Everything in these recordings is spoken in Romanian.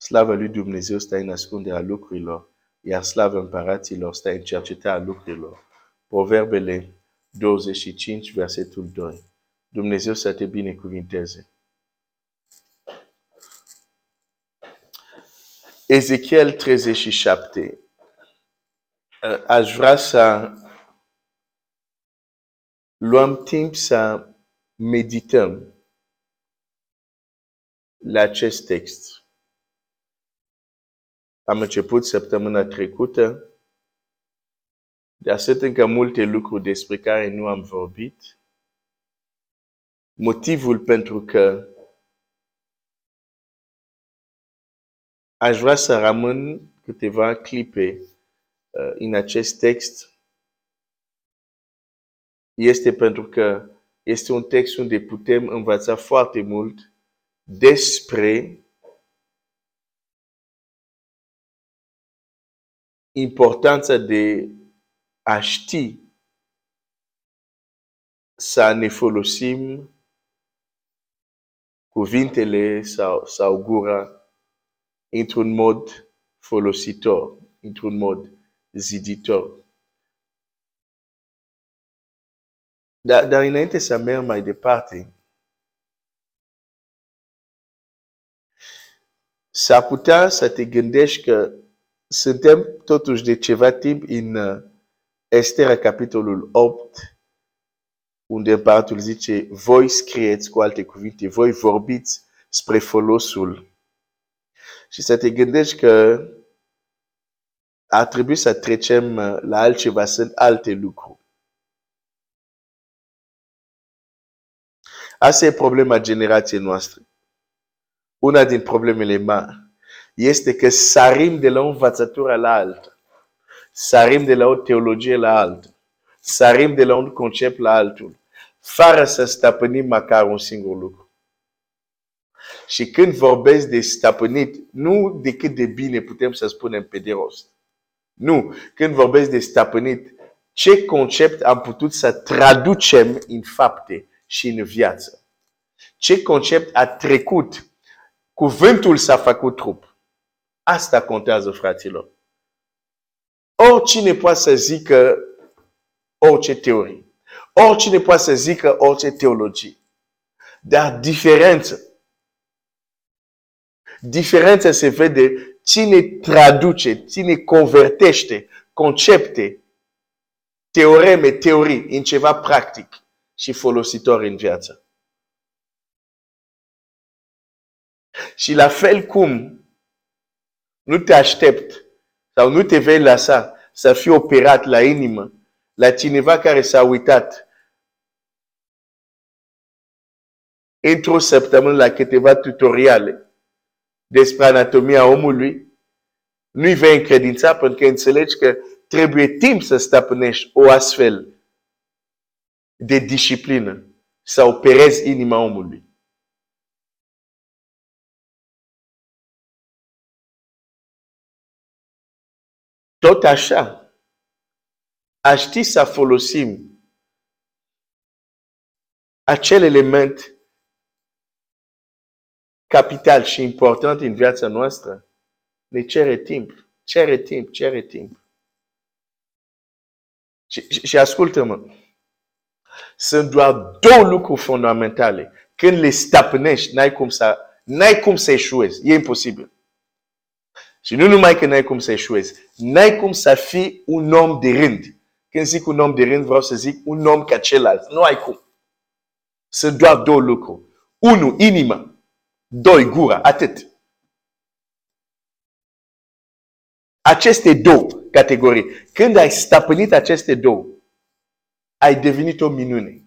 Slava lui Dumnezeu stă în ascunderea lucrurilor, iar slava împăraților stă în cercetarea lucrurilor. Proverbele 25, versetul 2. Dumnezeu să te binecuvinteze. Ezechiel 37. Uh, Aș vrea să luăm timp să medităm la acest text. Am început săptămâna trecută, dar sunt încă multe lucruri despre care nu am vorbit. Motivul pentru că aș vrea să rămân câteva clipe uh, în acest text este pentru că este un text unde putem învăța foarte mult despre importanța de a ști să ne folosim cuvintele sau, sau gura într-un mod folositor, într-un mod ziditor. Dar, dar înainte să merg mai departe, s-ar putea să te gândești că suntem totuși de ceva timp în uh, Estera, capitolul 8, unde împăratul zice, voi scrieți cu alte cuvinte, voi vorbiți spre folosul. Și să te gândești că ar trebui să trecem uh, la altceva, sunt alte lucruri. Asta e problema generației noastre. Una din problemele mari este că sarim de la o învățătură la alta. Sarim de la o teologie la alta. Sarim de la un concept la altul. Fără să stăpânim măcar un singur lucru. Și când vorbesc de stăpânit, nu de cât de bine putem să spunem pe de rost. Nu. Când vorbesc de stăpânit, ce concept am putut să traducem în fapte și în viață? Ce concept a trecut? Cuvântul s-a făcut trup. Asta contează, fraților. Oricine poate să zică orice teorie. Oricine poate să zică orice teologie. Dar diferență. Diferența se vede cine traduce, cine convertește concepte, teoreme, teorii în ceva practic și folositor în viață. Și la fel cum nu te aștept sau nu te vei lăsa să fii operat la inimă la cineva care s-a uitat într-o săptămână la câteva tutoriale despre anatomia omului, nu-i vei încredința pentru că înțelegi că trebuie timp să stăpânești o astfel de disciplină să operezi inima omului. Tot așa, a ști să folosim acel element capital și important în viața noastră, ne cere timp, cere timp, cere timp. Și, și, și ascultă-mă, sunt doar două lucruri fundamentale. Când le stăpânești, n-ai cum să, n-ai cum să eșuezi. E imposibil. Și nu numai că n-ai cum să eșuezi, n-ai cum să fii un om de rând. Când zic un om de rând, vreau să zic un om ca celălalt. Nu ai cum. Sunt doar două lucruri. Unu, inimă. Doi, gura. Atât. Aceste două categorii. Când ai stăpânit aceste două, ai devenit o minune.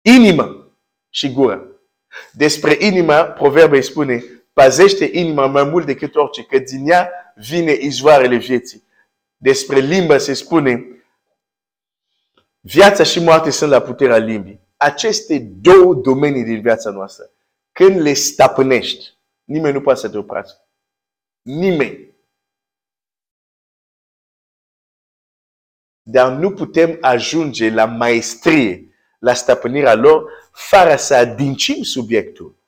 Inimă și gura. Despre inima, proverbe spune, Pazește inima mai mult decât orice, că din ea vine izvoarele vieții. Despre limbă se spune, viața și moarte sunt la puterea limbii. Aceste două domenii din viața noastră, când le stăpânești, nimeni nu poate să te oprească. Nimeni. Dar nu putem ajunge la maestrie, la stăpânirea lor, fără să adâncim subiectul.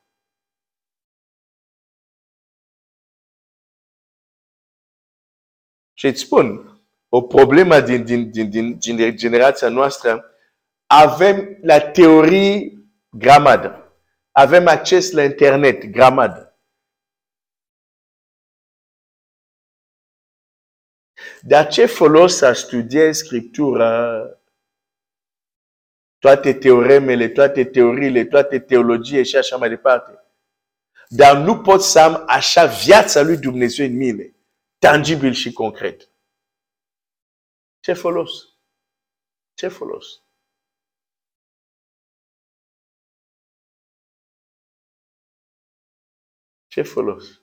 Și îți spun, o problemă din, din, din, din, din generația noastră, avem la teorii gramadă. Avem acces la internet, gramadă. Dar ce folos să studiezi Scriptura, toate teoremele, toate teoriile, toate teologie și așa mai departe. Dar nu pot să am așa viața lui Dumnezeu în mine, tangibil și concret. Ce folos? Ce folos? Ce folos?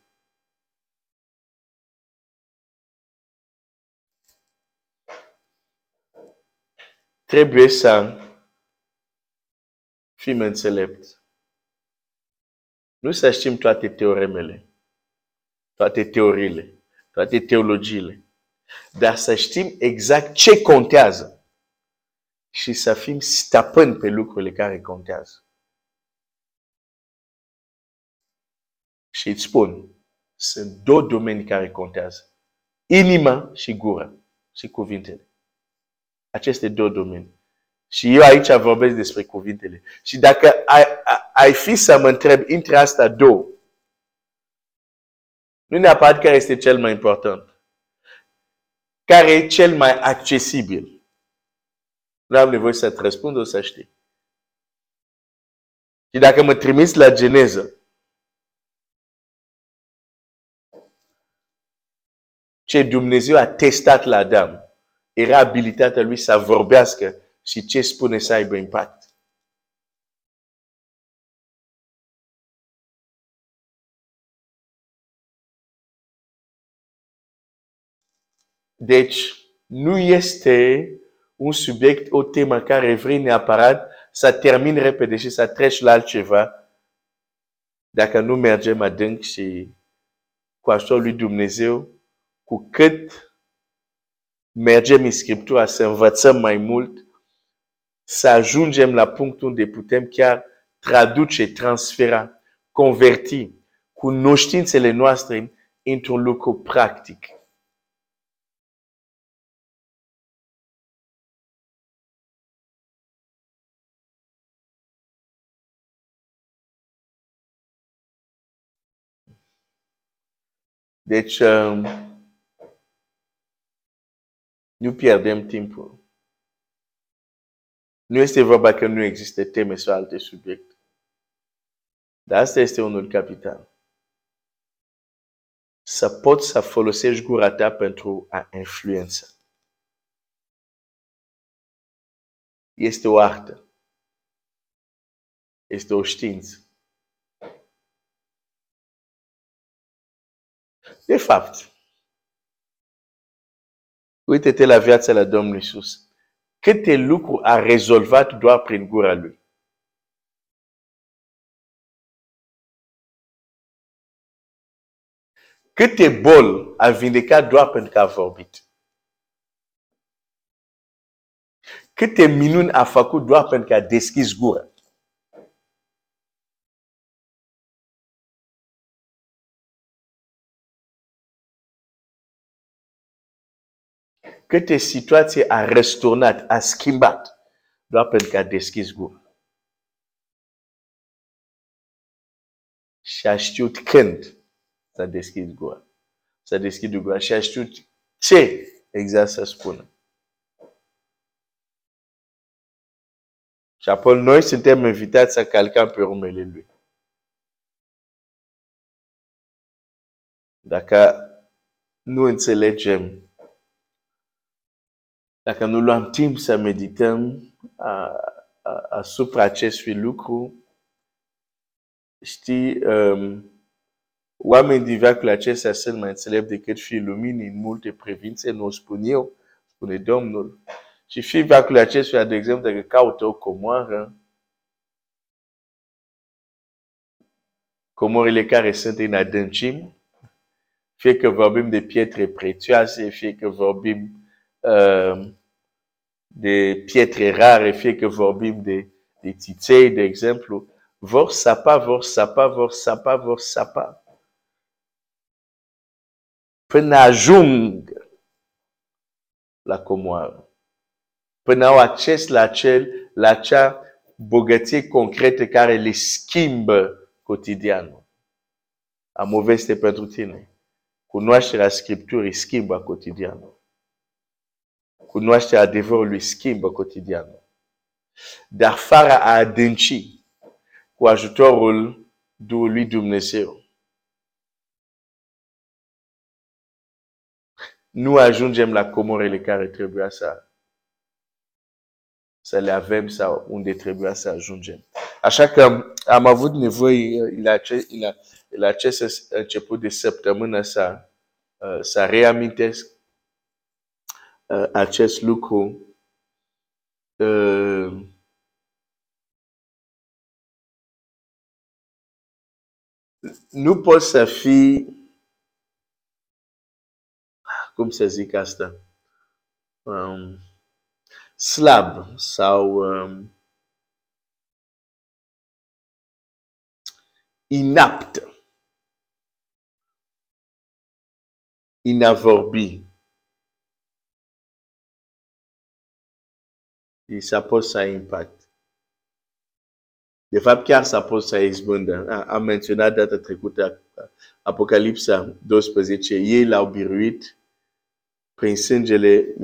Trebuie să fim înțelepți. Nu să știm toate teoremele, toate teoriile, toate teologiile, dar să știm exact ce contează și să fim stăpâni pe lucrurile care contează. Și îți spun, sunt două domenii care contează. Inima și gura și cuvintele. Aceste două domenii. Și eu aici vorbesc despre cuvintele. Și dacă ai, ai fi să mă întreb între asta două, nu neapărat care este cel mai important. Care e cel mai accesibil? Nu am nevoie să-ți răspund, o să știi. Și dacă mă trimiți la geneză, ce Dumnezeu a testat la Adam, era abilitatea lui să vorbească și ce spune să aibă impact. Deci, nu este un subiect, o temă care vrei neapărat să termin repede și să treci la altceva dacă nu mergem adânc și cu ajutorul lui Dumnezeu, cu cât mergem în Scriptura să învățăm mai mult, să ajungem la punctul unde putem chiar traduce, transfera, converti cunoștințele noastre într-un lucru practic. Deci, um, nu pierdem timpul. Nu este vorba că nu există teme sau alte subiecte. Dar asta este unul capital. Să poți să folosești gura ta pentru a influența. Este o artă. Este o știință. De fapt, uite-te la viața la Domnul Isus câte lucruri a rezolvat doar prin gura lui. Câte boli a vindecat doar pentru că a vorbit. Câte minuni a făcut doar pentru că a deschis gura. Câte situații a răsturnat, a schimbat, doar pentru că a deschis gura. Și a știut când s-a deschis gura. S-a deschis gura și a știut ce exact să spună. Și apoi noi suntem invitați să calcăm pe urmele lui. Dacă nu înțelegem dacă nu luăm timp să medităm asupra acestui lucru, știi, um, oamenii din veacul acesta sunt mai înțelepți decât fii luminii în multe privințe, nu o spun eu, spune Domnul. Și fii veacul acestuia, de exemplu, dacă caută o comoară, comorile care sunt în adâncim, fie că vorbim de pietre prețioase, fie că vorbim uh, de pietre că vorbim de, de țiței, de exemplu, vor sapa, vor sapa, vor sapa, vor sapa. Până ajung la comoară. Până au acces la, acel, la acea bogăție concretă care le schimbă cotidianul. Am o veste pentru tine. Cunoașterea Scripturii schimbă cotidianul. Cunoașterea adevărului schimbă cotidianul. Dar fără a adânci cu ajutorul Duhului Dumnezeu, nu ajungem la comorele care trebuia să, să le avem sau unde trebuia să ajungem. Așa că am avut nevoie la, la, la acest început de săptămână să, să reamintesc acest lucru. Nu poți să fii cum să zic asta, um, slab sau um, inapt, inavorbi. Poți să ai impact. De fapt, chiar să poți să izbândă. Am menționat data trecută Apocalipsa 12. Ei l-au biruit prin sângele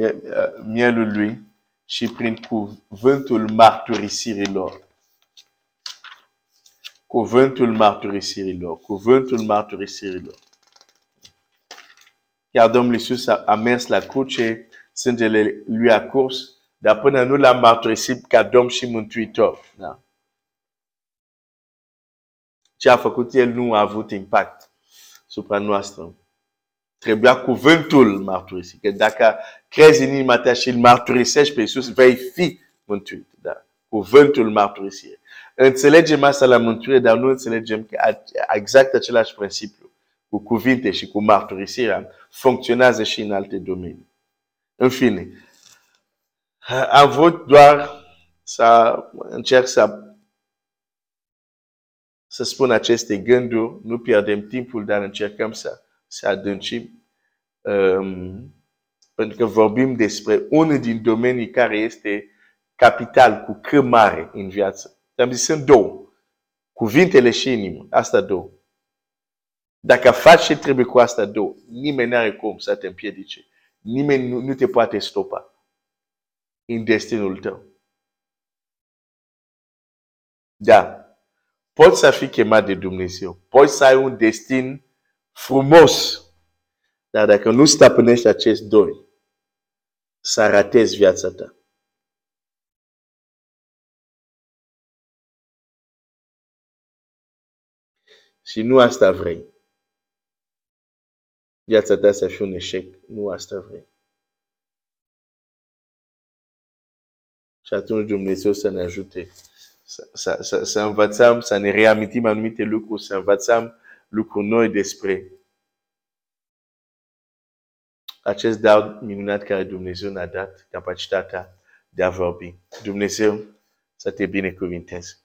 mielului și prin cuvântul marturisirilor. Cuvântul marturisirilor. Cuvântul marturisirilor. Chiar Domnul Iisus a, a mers la cruce, sângele lui a curs, dar până nu l-a marturisit ca Domn și Mântuitor. Da? Ce a făcut El nu a avut impact supra noastră. Trebuia cuvântul mărturisit. Că dacă crezi în inima ta și îl mărturisești pe Iisus, vei fi mântuit. Da. Cuvântul mărturisirii. Înțelegem asta la mântuire, dar nu înțelegem că exact același principiu cu cuvinte și cu mărturisirea funcționează și în alte domenii. În fine, am vrut doar să încerc să să spun aceste gânduri, nu pierdem timpul, dar încercăm să să adâncim, um, pentru că vorbim despre unul din domenii care este capital cu C mare în viață. Am zis, sunt două. Cuvintele și inimă. Asta două. Dacă faci ce trebuie cu asta două, nimeni nu are cum să te împiedice. Nimeni nu, nu te poate stopa în destinul tău. Da. Poți să fii chemat de Dumnezeu. Poți să ai un destin frumos. Dar dacă nu stăpânești acest doi, să ratezi viața ta. Și nu asta vrei. Viața ta să fie un eșec. Nu asta vrei. Și atunci Dumnezeu să ne ajute să, să, să, să învățăm, să ne reamintim anumite lucruri, să învățăm lucruri noi despre acest dar minunat care Dumnezeu ne-a dat, capacitatea de a vorbi. Dumnezeu să te binecuvinteze.